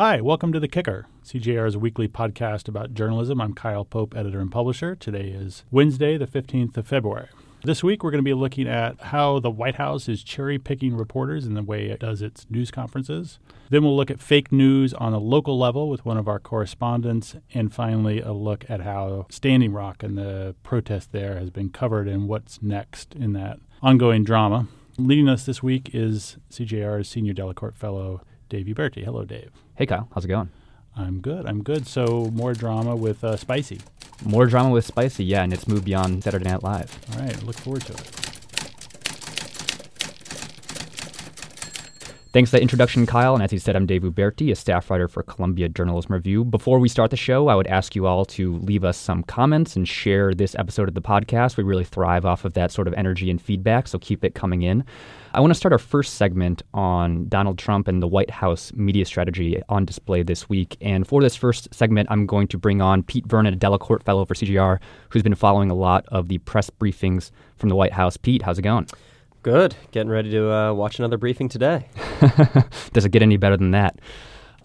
Hi, welcome to The Kicker, CJR's weekly podcast about journalism. I'm Kyle Pope, editor and publisher. Today is Wednesday, the 15th of February. This week, we're going to be looking at how the White House is cherry picking reporters in the way it does its news conferences. Then we'll look at fake news on a local level with one of our correspondents. And finally, a look at how Standing Rock and the protest there has been covered and what's next in that ongoing drama. Leading us this week is CJR's Senior Delacorte Fellow, Dave Uberti. Hello, Dave. Hey, Kyle. How's it going? I'm good. I'm good. So, more drama with uh, Spicy. More drama with Spicy, yeah, and it's moved beyond Saturday Night Live. All right. Look forward to it. Thanks for that introduction, Kyle. And as he said, I'm Dave Uberti, a staff writer for Columbia Journalism Review. Before we start the show, I would ask you all to leave us some comments and share this episode of the podcast. We really thrive off of that sort of energy and feedback, so keep it coming in. I want to start our first segment on Donald Trump and the White House media strategy on display this week. And for this first segment, I'm going to bring on Pete Vernon, a Delacorte fellow for CJR, who's been following a lot of the press briefings from the White House. Pete, how's it going? Good. Getting ready to uh, watch another briefing today. Does it get any better than that?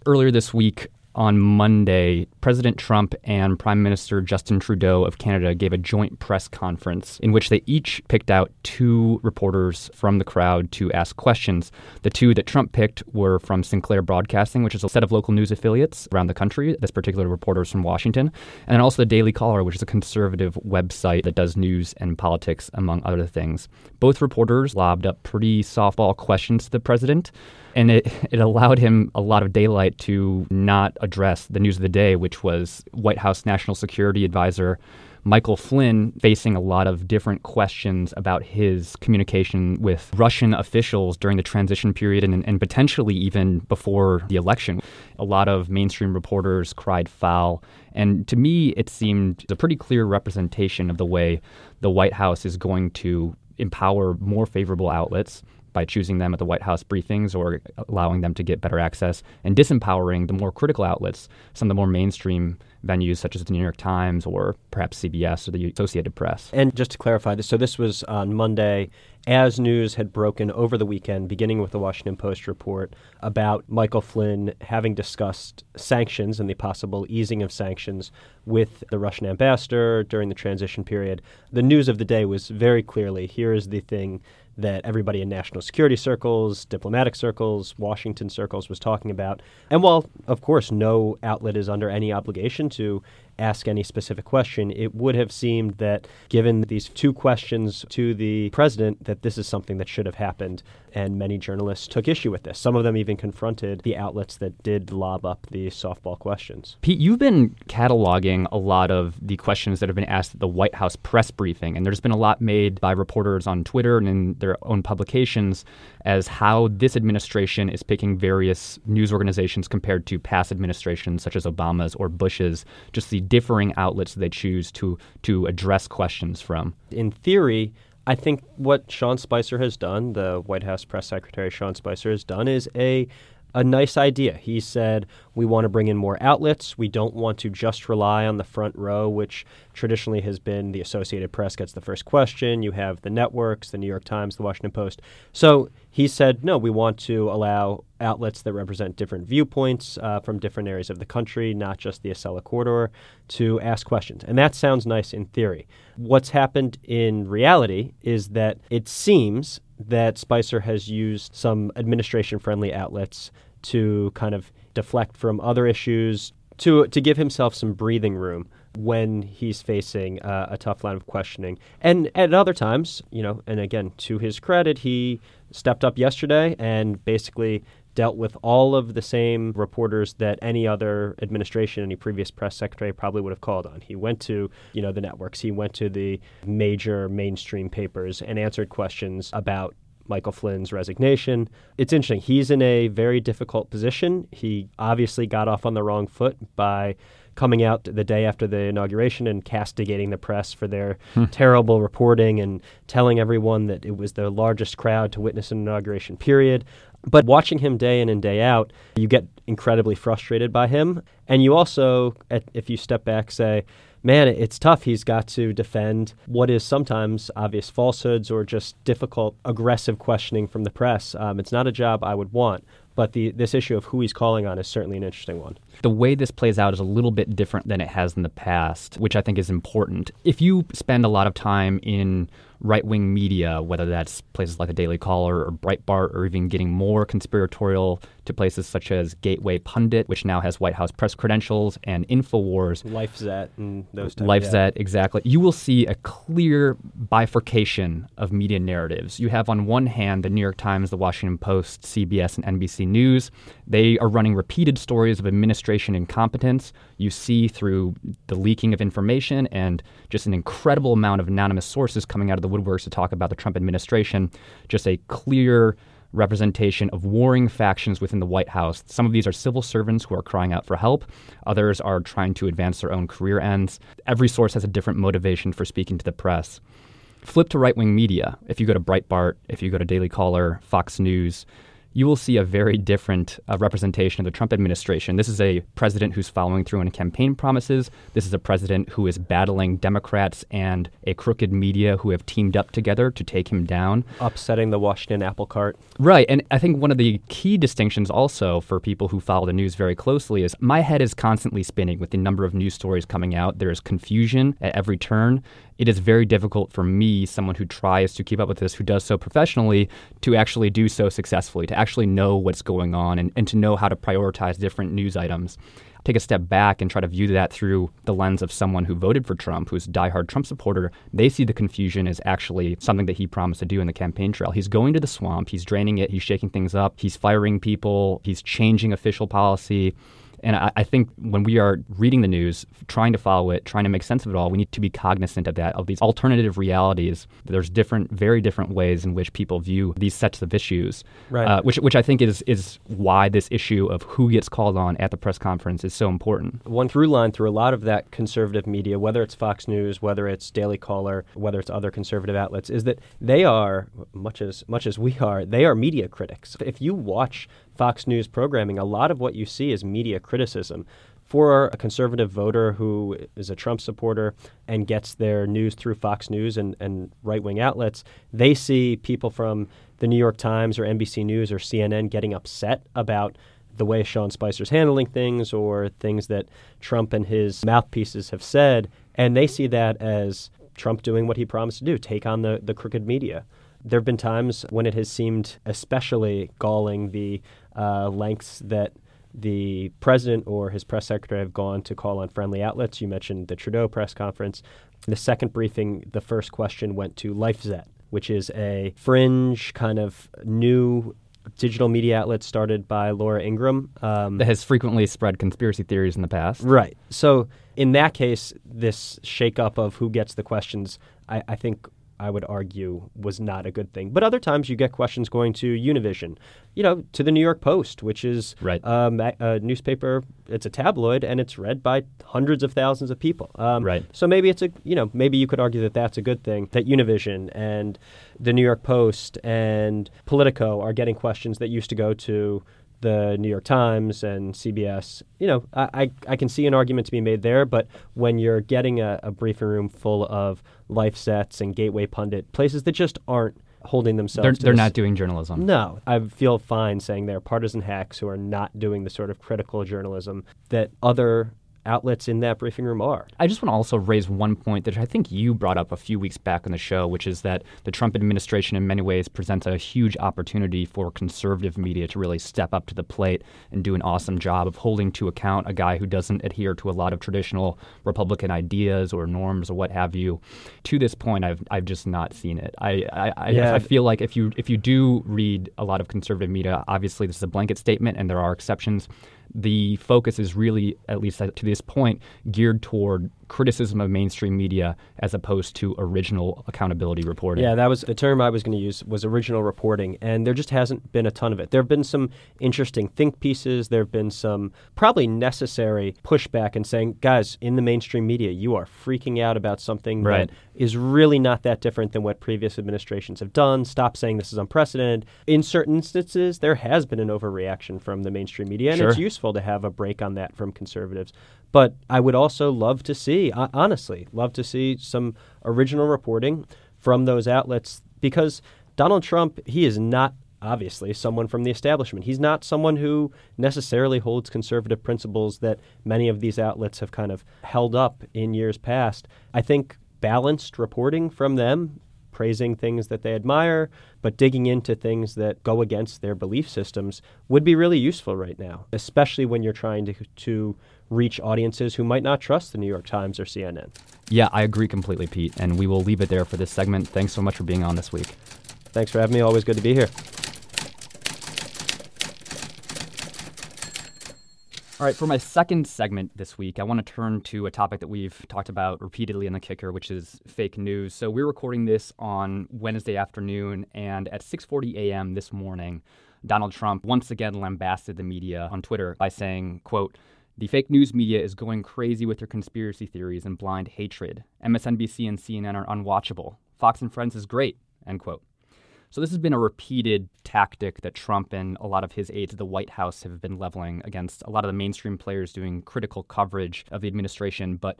Earlier this week, on Monday, President Trump and Prime Minister Justin Trudeau of Canada gave a joint press conference in which they each picked out two reporters from the crowd to ask questions. The two that Trump picked were from Sinclair Broadcasting, which is a set of local news affiliates around the country. This particular reporter is from Washington. And also the Daily Caller, which is a conservative website that does news and politics, among other things. Both reporters lobbed up pretty softball questions to the president and it, it allowed him a lot of daylight to not address the news of the day, which was White House National Security Advisor Michael Flynn facing a lot of different questions about his communication with Russian officials during the transition period and, and potentially even before the election. A lot of mainstream reporters cried foul. And to me, it seemed a pretty clear representation of the way the White House is going to empower more favorable outlets by choosing them at the White House briefings or allowing them to get better access, and disempowering the more critical outlets, some of the more mainstream venues such as the New York Times or perhaps CBS or the Associated Press. And just to clarify this, so this was on Monday as news had broken over the weekend, beginning with the Washington Post report about Michael Flynn having discussed sanctions and the possible easing of sanctions with the Russian ambassador during the transition period. The news of the day was very clearly here is the thing that everybody in national security circles, diplomatic circles, Washington circles was talking about. And while, of course, no outlet is under any obligation to ask any specific question, it would have seemed that given these two questions to the president, that this is something that should have happened. And many journalists took issue with this. Some of them even confronted the outlets that did lob up the softball questions. Pete, you've been cataloging a lot of the questions that have been asked at the White House press briefing, and there's been a lot made by reporters on Twitter and in their own publications as how this administration is picking various news organizations compared to past administrations such as Obama's or Bush's, just the differing outlets they choose to to address questions from. In theory, I think what Sean Spicer has done, the White House press secretary Sean Spicer has done, is a a nice idea. He said, We want to bring in more outlets. We don't want to just rely on the front row, which traditionally has been the Associated Press gets the first question. You have the networks, the New York Times, the Washington Post. So he said, No, we want to allow outlets that represent different viewpoints uh, from different areas of the country, not just the Acela corridor, to ask questions. And that sounds nice in theory. What's happened in reality is that it seems that Spicer has used some administration friendly outlets to kind of deflect from other issues to to give himself some breathing room when he's facing uh, a tough line of questioning. And at other times, you know, and again, to his credit, he stepped up yesterday and basically dealt with all of the same reporters that any other administration, any previous press secretary probably would have called on. He went to, you know, the networks, he went to the major mainstream papers and answered questions about Michael Flynn's resignation. It's interesting. He's in a very difficult position. He obviously got off on the wrong foot by coming out the day after the inauguration and castigating the press for their hmm. terrible reporting and telling everyone that it was the largest crowd to witness an inauguration period. But watching him day in and day out, you get incredibly frustrated by him. And you also, if you step back, say, man, it's tough. He's got to defend what is sometimes obvious falsehoods or just difficult, aggressive questioning from the press. Um, it's not a job I would want. But the this issue of who he's calling on is certainly an interesting one. The way this plays out is a little bit different than it has in the past, which I think is important. If you spend a lot of time in right wing media, whether that's places like the Daily Caller or Breitbart, or even getting more conspiratorial to places such as Gateway Pundit, which now has White House press credentials, and InfoWars. LifeZette and those types. LifeZette, yeah. exactly. You will see a clear bifurcation of media narratives. You have on one hand the New York Times, the Washington Post, CBS, and NBC News. They are running repeated stories of administration incompetence. You see through the leaking of information and just an incredible amount of anonymous sources coming out of the woodworks to talk about the Trump administration, just a clear representation of warring factions within the White House. Some of these are civil servants who are crying out for help, others are trying to advance their own career ends. Every source has a different motivation for speaking to the press. Flip to right wing media. If you go to Breitbart, if you go to Daily Caller, Fox News, you will see a very different uh, representation of the Trump administration. This is a president who's following through on campaign promises. This is a president who is battling Democrats and a crooked media who have teamed up together to take him down. Upsetting the Washington apple cart. Right. And I think one of the key distinctions also for people who follow the news very closely is my head is constantly spinning with the number of news stories coming out. There is confusion at every turn it is very difficult for me, someone who tries to keep up with this, who does so professionally, to actually do so successfully, to actually know what's going on and, and to know how to prioritize different news items. Take a step back and try to view that through the lens of someone who voted for Trump, who's a diehard Trump supporter. They see the confusion as actually something that he promised to do in the campaign trail. He's going to the swamp, he's draining it, he's shaking things up, he's firing people, he's changing official policy and I, I, think when we are reading the news, trying to follow it, trying to make sense of it all, we need to be cognizant of that, of these alternative realities. There's different, very different ways in which people view these sets of issues, right. uh, which, which I think is, is why this issue of who gets called on at the press conference is so important. One through line through a lot of that conservative media, whether it's Fox News, whether it's Daily Caller, whether it's other conservative outlets, is that they are, much as, much as we are, they are media critics. If you watch Fox News programming, a lot of what you see is media criticism. For a conservative voter who is a Trump supporter and gets their news through Fox News and, and right wing outlets, they see people from the New York Times or NBC News or CNN getting upset about the way Sean Spicer's handling things or things that Trump and his mouthpieces have said. And they see that as Trump doing what he promised to do take on the, the crooked media. There have been times when it has seemed especially galling the uh, lengths that the president or his press secretary have gone to call on friendly outlets. You mentioned the Trudeau press conference. In the second briefing, the first question went to LifeZette, which is a fringe kind of new digital media outlet started by Laura Ingraham Um, that has frequently spread conspiracy theories in the past. Right. So in that case, this shakeup of who gets the questions, I, I think I would argue, was not a good thing. But other times you get questions going to Univision, you know, to the New York Post, which is right. um, a, newspaper. It's a tabloid, and it's read by hundreds of thousands of people. Um, right. So maybe it's a, you know, maybe you could argue that that's a good thing. That Univision and the New York Post and Politico are getting questions that used to go to the New York Times and CBS, you know, I, I can see an argument to be made there, but when you're getting a, a briefing room full of LifeZettes and Gateway Pundit, places that just aren't holding themselves. They're, they're not doing journalism. No, I feel fine saying they're partisan hacks who are not doing the sort of critical journalism that other outlets in that briefing room are. I just want to also raise one point that I think you brought up a few weeks back on the show, which is that the Trump administration, in many ways, presents a huge opportunity for conservative media to really step up to the plate and do an awesome job of holding to account a guy who doesn't adhere to a lot of traditional Republican ideas or norms or what have you. To this point, I've I've just not seen it. I I, yeah. I feel like if you if you do read a lot of conservative media, obviously this is a blanket statement and there are exceptions the focus is really, at least to this point, geared toward criticism of mainstream media as opposed to original accountability reporting. Yeah, that was the term I was going to use was original reporting, and there just hasn't been a ton of it. There have been some interesting think pieces. There have been some probably necessary pushback and saying, guys, in the mainstream media, you are freaking out about something right. that is really not that different than what previous administrations have done. Stop saying this is unprecedented. In certain instances, there has been an overreaction from the mainstream media, and sure. it's useful to have a break on that from conservatives. But I would also love to see, honestly, love to see some original reporting from those outlets because Donald Trump, he is not obviously someone from the establishment. He's not someone who necessarily holds conservative principles that many of these outlets have kind of held up in years past. I think balanced reporting from them praising things that they admire, but digging into things that go against their belief systems would be really useful right now, especially when you're trying to, to reach audiences who might not trust the New York Times or CNN. Yeah, I agree completely, Pete, and we will leave it there for this segment. Thanks so much for being on this week. Thanks for having me. Always good to be here. All right, for my second segment this week, I want to turn to a topic that we've talked about repeatedly in the kicker, which is fake news. So we're recording this on Wednesday afternoon, and at 6:40 a.m. this morning, Donald Trump once again lambasted the media on Twitter by saying, "quote." The fake news media is going crazy with their conspiracy theories and blind hatred. MSNBC and CNN are unwatchable. Fox and Friends is great. End quote. So this has been a repeated tactic that Trump and a lot of his aides at the White House have been leveling against a lot of the mainstream players doing critical coverage of the administration. But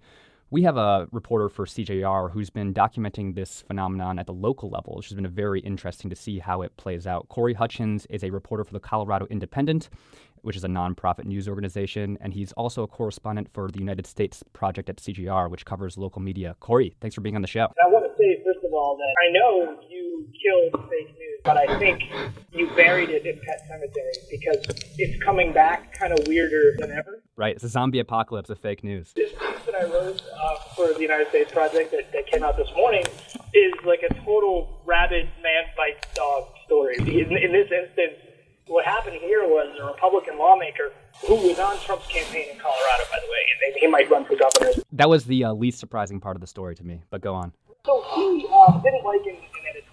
we have a reporter for CJR who's been documenting this phenomenon at the local level, which has been very interesting to see how it plays out. Corey Hutchins is a reporter for the Colorado Independent, which is a nonprofit news organization, and he's also a correspondent for the United States Project at CJR, which covers local media. Corey, thanks for being on the show. I want to say, first of all, that I know killed fake news, but I think you buried it in Pet Sematary because it's coming back kind of weirder than ever. Right, it's a zombie apocalypse of fake news. This piece that I wrote uh, for the United States Project that, that came out this morning is like a total rabid man bites dog story. In, in this instance, what happened here was a Republican lawmaker who was on Trump's campaign in Colorado, by the way, and he might run for governor. That was the uh, least surprising part of the story to me, but go on. So he uh, didn't like an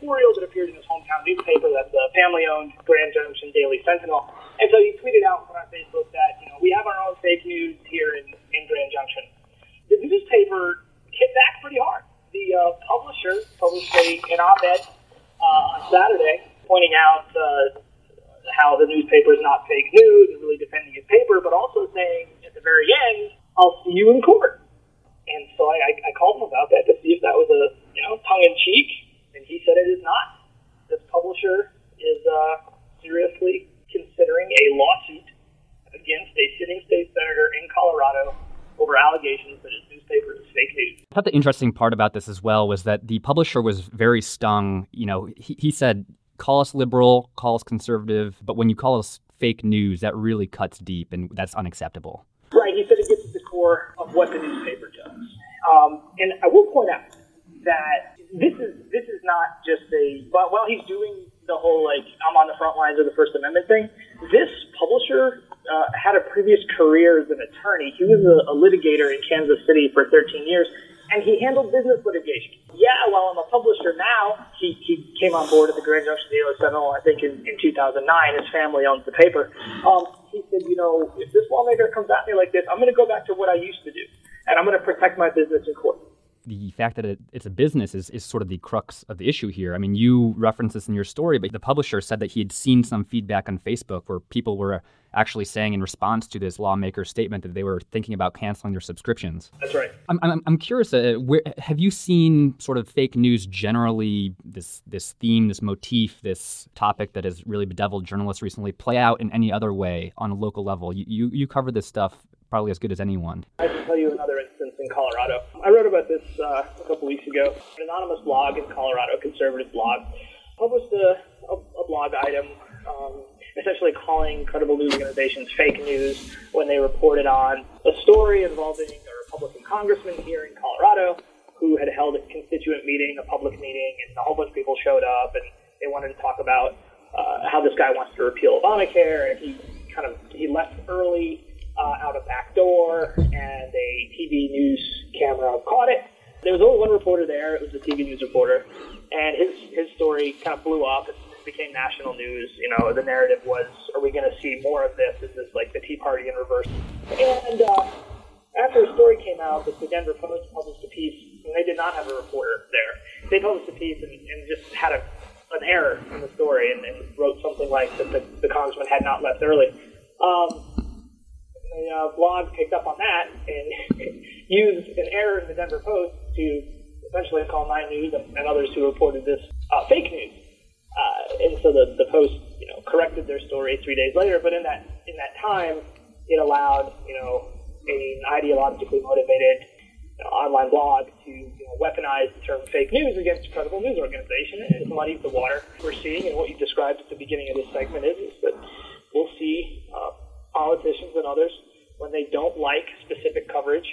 editorial that appeared in his hometown newspaper, that's the family-owned Grand Junction Daily Sentinel, and so he tweeted out on Facebook that you know we have our own fake news here in, in Grand Junction. The newspaper hit back pretty hard. The uh, publisher published a, an op-ed uh, on Saturday pointing out uh, how the newspaper is not fake news and really defending his paper, but also saying at the very end, "I'll see you in court." And so I, I, called him about that to see if that was a you know tongue in cheek, he said it is not. This publisher is uh, seriously considering a lawsuit against a sitting state senator in Colorado over allegations that his newspaper is fake news. I thought the interesting part about this as well was that the publisher was very stung. You know, he, he said, call us liberal, call us conservative, but when you call us fake news, that really cuts deep and that's unacceptable. Right. He said it gets to the core of what the newspaper does. Um, and I will point out that this is this is not just a But while he's doing the whole like I'm on the front lines of the First Amendment thing. This publisher uh, had a previous career as an attorney. He was a, a litigator in Kansas City for 13 years, and he handled business litigation. Yeah, while I'm a publisher now, he, he came on board at the Grand Junction Daily Sentinel, I think, in, in 2009. His family owns the paper. Um, he said, you know, if this lawmaker comes at me like this, I'm going to go back to what I used to do and I'm going to protect my business in court. The fact that it, it's a business is, is sort of the crux of the issue here. I mean, you reference this in your story, but the publisher said that he had seen some feedback on Facebook where people were actually saying in response to this lawmaker's statement that they were thinking about canceling their subscriptions. That's right. I'm, I'm, I'm curious, uh, where, have you seen sort of fake news generally, this, this theme, this motif, this topic that has really bedeviled journalists recently play out in any other way on a local level? You, you, you cover this stuff probably as good as anyone. I can tell you another instance in Colorado. I wrote about this uh, a couple weeks ago. An anonymous blog in Colorado, conservative blog, published a, a, a blog item um, essentially calling credible news organizations fake news when they reported on a story involving a Republican congressman here in Colorado who had held a constituent meeting, a public meeting, and a whole bunch of people showed up and they wanted to talk about uh, how this guy wants to repeal Obamacare, and he kind of he left early uh, out a back door, and a TV news camera caught it. There was only one reporter there. It was a TV news reporter, and his his story kind of blew up. It became national news. You know, the narrative was, "Are we going to see more of this? Is this like the Tea Party in reverse?" And uh, after the story came out, the Denver Post published a piece, and they did not have a reporter there. They published a piece and, and just had a an error in the story and, and wrote something like that the, the congressman had not left early. Um, the uh, blog picked up on that and used an error in the Denver Post to essentially call Nine News and, and others who reported this uh, fake news. Uh, and so the, the Post you know, corrected their story three days later. But in that in that time, it allowed you know an ideologically motivated you know, online blog to you know, weaponize the term fake news against a credible news organization. And muddies the water. We're seeing, and what you described at the beginning of this segment is, is that we'll see uh, politicians and others when they don't like specific coverage,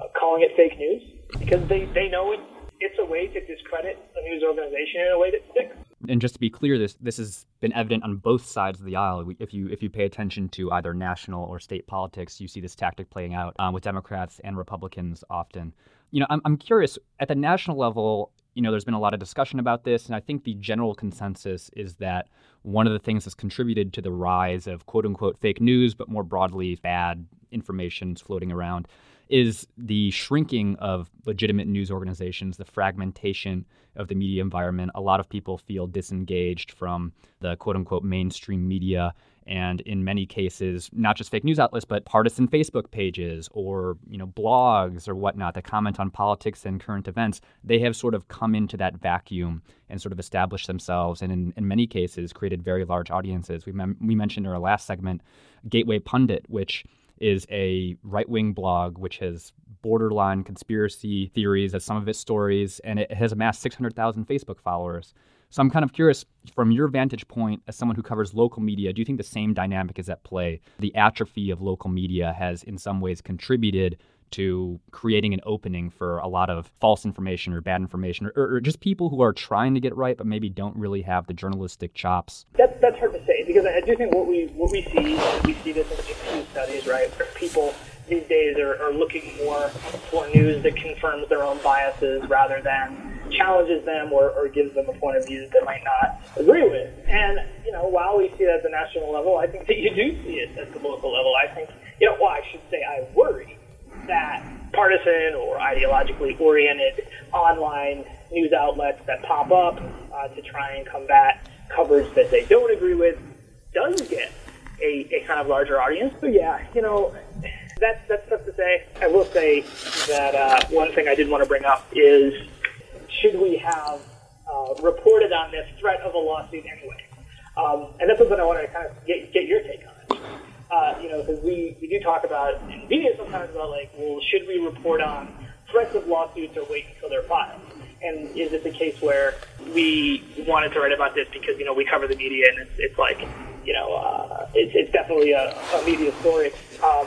uh, calling it fake news because they, they know it, it's a way to discredit a news organization in a way that sticks and just to be clear, this this has been evident on both sides of the aisle. If you if you pay attention to either national or state politics, you see this tactic playing out um, with Democrats and Republicans often. You know, I'm I'm curious at the national level. You know, there's been a lot of discussion about this, and I think the general consensus is that one of the things that's contributed to the rise of quote unquote fake news, but more broadly bad information floating around, is the shrinking of legitimate news organizations, the fragmentation of the media environment. A lot of people feel disengaged from the quote unquote mainstream media. And in many cases, not just fake news outlets, but partisan Facebook pages or you know blogs or whatnot that comment on politics and current events, they have sort of come into that vacuum and sort of established themselves, and in, in many cases, created very large audiences. We mem- we mentioned in our last segment, Gateway Pundit, which is a right wing blog which has borderline conspiracy theories as some of its stories, and it has amassed 600,000 Facebook followers. So I'm kind of curious, from your vantage point as someone who covers local media, do you think the same dynamic is at play? The atrophy of local media has, in some ways, contributed to creating an opening for a lot of false information or bad information, or, or, just people who are trying to get right but maybe don't really have the journalistic chops? That's that's hard to say because I do think what we what we see we see this in studies, right? Where people these days are, are looking more for news that confirms their own biases rather than challenges them or, or gives them a point of view that they might not agree with. And, you know, while we see that at the national level, I think that you do see it at the local level. I think, you know, well, I should say I worry that partisan or ideologically oriented online news outlets that pop up uh, to try and combat coverage that they don't agree with does get a, a kind of larger audience. So yeah, you know, that's that's tough to say. I will say that uh, one thing I did want to bring up is should we have uh, reported on this threat of a lawsuit anyway? Um, and that's something I want to kind of get, get your take on. Uh, you know, because we, we do talk about in media sometimes about like, well, should we report on threats of lawsuits or wait until they're filed? And is it the case where we wanted to write about this because you know we cover the media and it's, it's like you know uh, it's, it's definitely a, a media story. Um,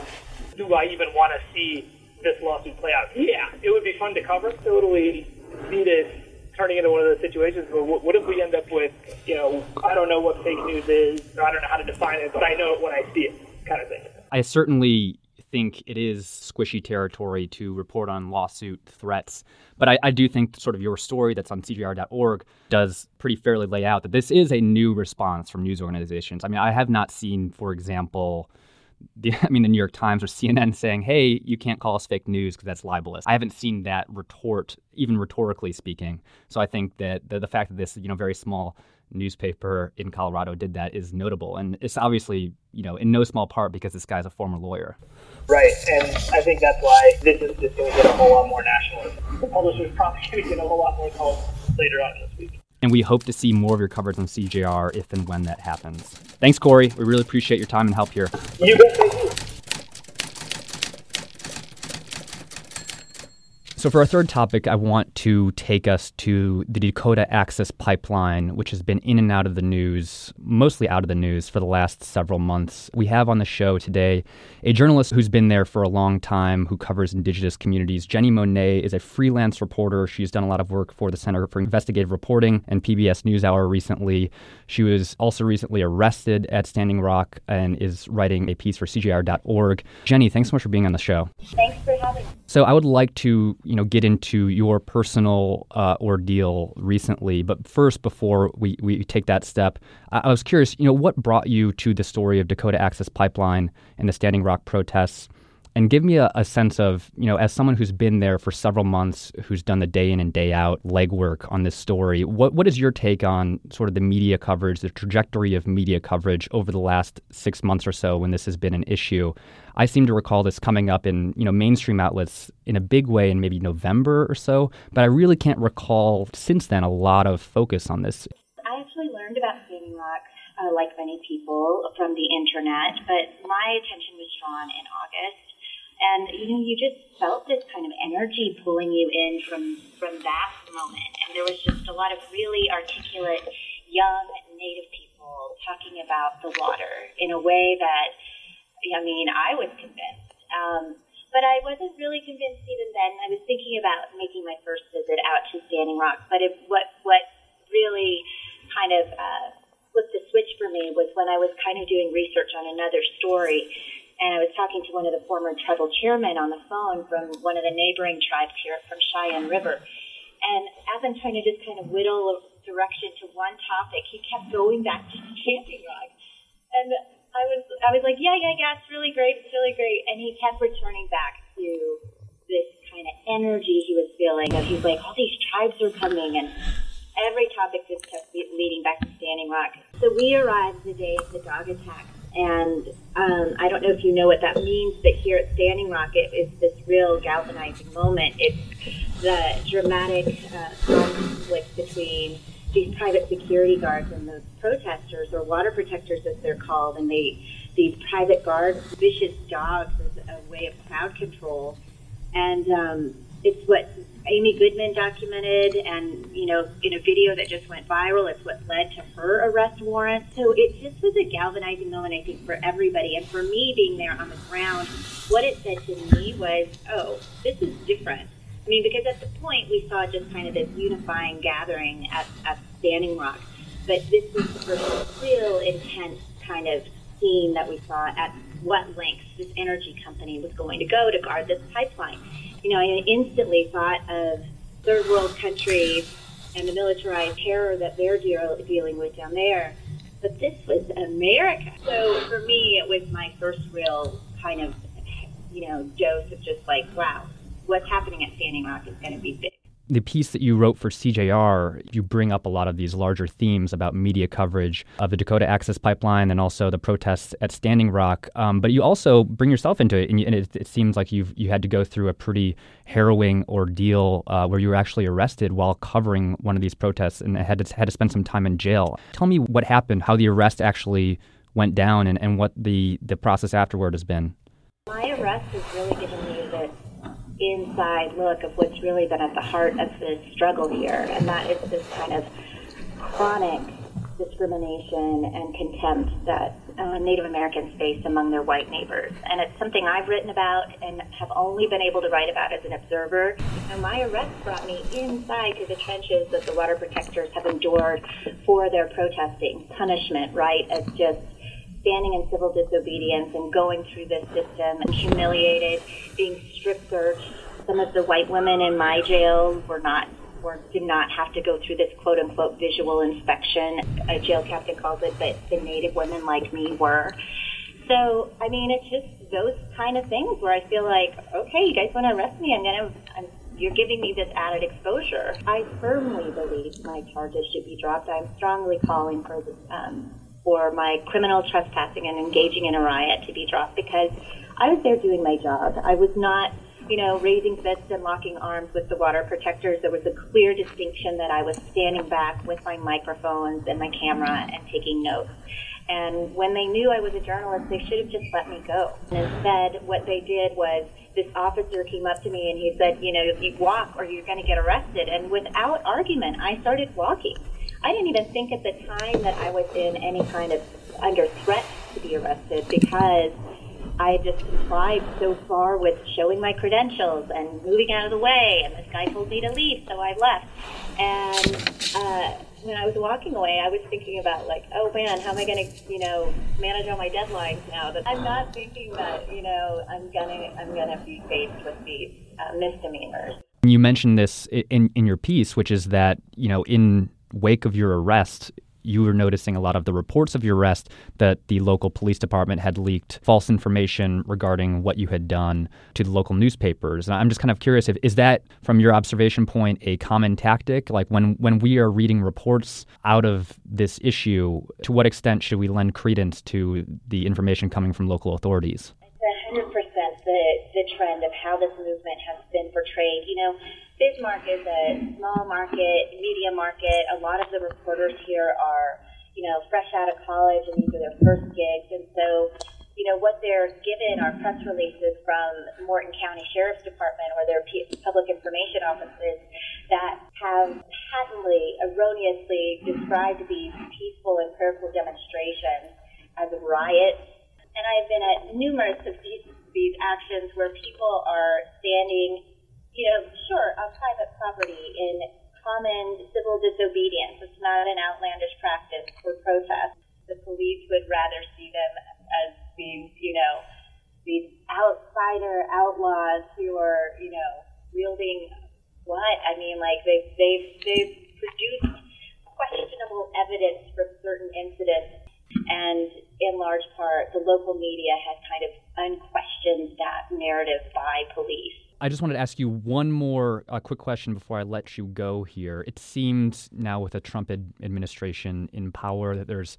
do I even want to see this lawsuit play out? Yeah, it would be fun to cover. Totally see this turning into one of those situations where what, what if we end up with, you know, I don't know what fake news is, or I don't know how to define it, but I know it when I see it, kind of thing. I certainly think it is squishy territory to report on lawsuit threats. But I, I, do think sort of your story that's on CJR.org does pretty fairly lay out that this is a new response from news organizations. I mean, I have not seen, for example, the, I mean, the New York Times or CNN saying, "Hey, you can't call us fake news because that's libelous." I haven't seen that retort, even rhetorically speaking. So I think that the, the fact that this, you know, very small newspaper in Colorado did that is notable, and it's obviously, you know, in no small part because this guy's a former lawyer. Right, and I think that's why this is just going to get a whole lot more national. The publisher's probably going to get a whole lot more calls later on this week and we hope to see more of your coverage on CJR if and when that happens. Thanks, Corey. We really appreciate your time and help here. You bet. So, for our third topic, I want to take us to the Dakota Access Pipeline, which has been in and out of the news, mostly out of the news for the last several months. We have on the show today a journalist who's been there for a long time who covers Indigenous communities. Jenni Monet is a freelance reporter. She's done a lot of work for the Center for Investigative Reporting and PBS NewsHour recently. She was also recently arrested at Standing Rock and is writing a piece for CJR.org. Jenni, thanks so much for being on the show. Thanks. So, I would like to you know get into your personal uh, ordeal recently, but first, before we, we take that step, I, I was curious, you know, what brought you to the story of Dakota Access Pipeline and the Standing Rock protests? And give me a, a, sense of, you know, as someone who's been there for several months, who's done the day in and day out legwork on this story, what, what is your take on sort of the media coverage, the trajectory of media coverage over the last six months or so when this has been an issue? I seem to recall this coming up in, you know, mainstream outlets in a big way in maybe November or so, but I really can't recall since then a lot of focus on this. I actually learned about Standing Rock uh, like many people, from the internet, but my attention was drawn in August. And you know, you just felt this kind of energy pulling you in from from that moment, and there was just a lot of really articulate young Native people talking about the water in a way that, I mean, I was convinced. Um, but I wasn't really convinced even then. I was thinking about making my first visit out to Standing Rock, but it, what what really kind of uh, flipped the switch for me was when I was kind of doing research on another story, talking to one of the former tribal chairmen on the phone from one of the neighboring tribes here from Cheyenne River. And as I'm trying to just kind of whittle a direction to one topic, he kept going back to Standing Rock. And I was I was like, yeah, yeah, yeah, it's really great, it's really great, and he kept returning back to this kind of energy he was feeling. Of he's like, all these tribes are coming, and every topic just kept leading back to Standing Rock. So we arrived the day of the dog attack, and um, I don't know if you know what that means, but here at Standing Rock, it is this real galvanizing moment. It's the dramatic uh, conflict between these private security guards and the protesters, or water protectors as they're called, and they these private guards, vicious dogs, as a way of crowd control. And um, it's what Amy Goodman documented, and you know, in a video that just went viral, it's what led to her arrest warrant. So it just was a galvanizing moment, I think, for everybody, and for me being there on the ground. What it said to me was, "Oh, this is different." I mean, because at the point we saw just kind of this unifying gathering at, at Standing Rock, but this was the first real intense kind of scene that we saw at what lengths this energy company was going to go to guard this pipeline. You know, I instantly thought of third world countries and the militarized terror that they're deal- dealing with down there. But this was America. So for me, it was my first real kind of, you know, dose of just like, wow, what's happening at Standing Rock is going to be big. The piece that you wrote for CJR, you bring up a lot of these larger themes about media coverage of the Dakota Access Pipeline and also the protests at Standing Rock. Um, but you also bring yourself into it, and, you, and it, it, seems like you've you had to go through a pretty harrowing ordeal uh, where you were actually arrested while covering one of these protests and had to, had to spend some time in jail. Tell me what happened, how the arrest actually went down, and, and what the, the process afterward has been. My arrest has really given inside look of what's really been at the heart of the struggle here, and that is this kind of chronic discrimination and contempt that uh, Native Americans face among their white neighbors. And it's something I've written about and have only been able to write about as an observer. And my arrest brought me inside to the trenches that the water protectors have endured for their protesting. Punishment, right, as just standing in civil disobedience and going through this system and humiliated, being strip searched. Some of the white women in my jail were not were, did not have to go through this quote unquote visual inspection. A jail captain calls it, but the native women like me were. So, I mean, it's just those kind of things where I feel like, okay, you guys want to arrest me? I'm going to, you're giving me this added exposure. I firmly believe my charges should be dropped. I'm strongly calling for the, um, for my criminal trespassing and engaging in a riot to be dropped because I was there doing my job. I was not, you know, raising fists and locking arms with the water protectors. There was a clear distinction that I was standing back with my microphones and my camera and taking notes. And when they knew I was a journalist, they should have just let me go. And instead, what they did was this officer came up to me and he said, you know, if you walk or you're going to get arrested. And without argument, I started walking. I didn't even think at the time that I was in any kind of under threat to be arrested because I had just complied so far with showing my credentials and moving out of the way. And this guy told me to leave, so I left. And uh, when I was walking away, I was thinking about like, oh man, how am I going to, you know, manage all my deadlines now? That I'm not thinking that, you know, I'm gonna I'm gonna be faced with these uh, misdemeanors. You mentioned this in in your piece, which is that you know in wake of your arrest, you were noticing a lot of the reports of your arrest that the local police department had leaked false information regarding what you had done to the local newspapers. And I'm just kind of curious if is that from your observation point a common tactic? Like when when we are reading reports out of this issue, to what extent should we lend credence to the information coming from local authorities? It's 100% the, the trend of how this movement has been portrayed. You know, Bismarck is a small market, media market. A lot of the reporters here are, you know, fresh out of college and these are their first gigs. And so, you know, what they're given are press releases from Morton County Sheriff's Department or their public information offices that have patently, erroneously described these peaceful and prayerful demonstrations as riots. And I've been at numerous of these, these actions where people are standing, you know, sure, on private property in common civil disobedience. It's not an outlandish practice for protest. The police would rather see them as these, you know, these outsider outlaws who are, you know, wielding what? I mean, like they've they've they've produced questionable evidence for certain incidents, and in large part, the local media has kind of unquestioned that narrative by police. I just wanted to ask you one more uh, quick question before I let you go here. It seems now with the Trump ad- administration in power that there's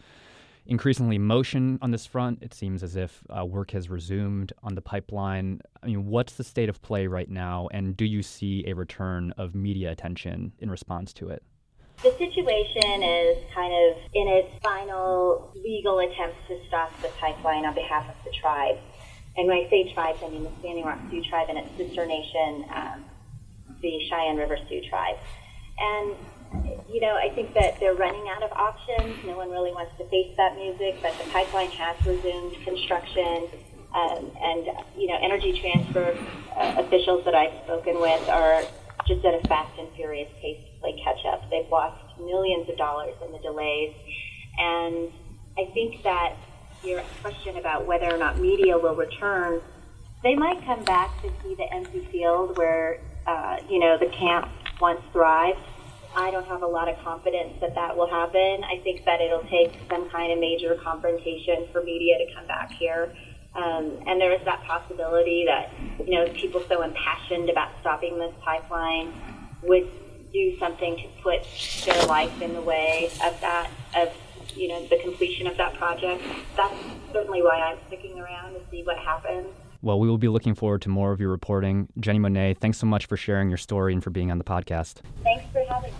increasingly motion on this front. It seems as if uh, work has resumed on the pipeline. I mean, what's the state of play right now, and do you see a return of media attention in response to it? The situation is kind of in its final legal attempts to stop the pipeline on behalf of the tribe. And when I say tribes, I mean the Standing Rock Sioux tribe and its sister nation, um, the Cheyenne River Sioux tribe. And you know, I think that they're running out of options. No one really wants to face that music, but the pipeline has resumed construction. Um, and, you know, energy transfer uh, officials that I've spoken with are just at a fast and furious pace to play catch up. They've lost millions of dollars in the delays. And I think that your question about whether or not media will return, they might come back to see the empty field where, uh, you know, the camp once thrived I don't have a lot of confidence that that will happen. I think that it'll take some kind of major confrontation for media to come back here. Um, and there is that possibility that, you know, people so impassioned about stopping this pipeline would do something to put their life in the way of that, of, you know, the completion of that project. That's certainly why I'm sticking around to see what happens. Well, we will be looking forward to more of your reporting. Jenni Monet, thanks so much for sharing your story and for being on the podcast. Thanks for having me.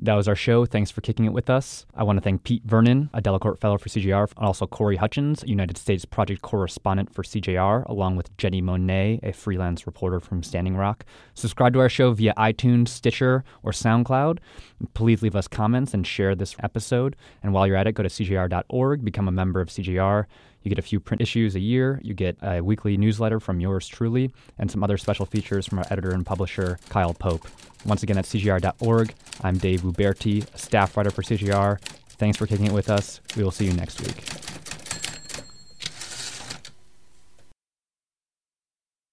That was our show. Thanks for kicking it with us. I want to thank Pete Vernon, a Delacorte Fellow for CJR, and also Corey Hutchins, United States Project Correspondent for CJR, along with Jenni Monet, a freelance reporter from Standing Rock. Subscribe to our show via iTunes, Stitcher, or SoundCloud. Please leave us comments and share this episode. And while you're at it, go to CJR.org, become a member of CJR. You get a few print issues a year. You get a weekly newsletter from yours truly, and some other special features from our editor and publisher, Kyle Pope. Once again, at CJR.org. I'm Dave Uberti, staff writer for CJR. Thanks for kicking it with us. We will see you next week.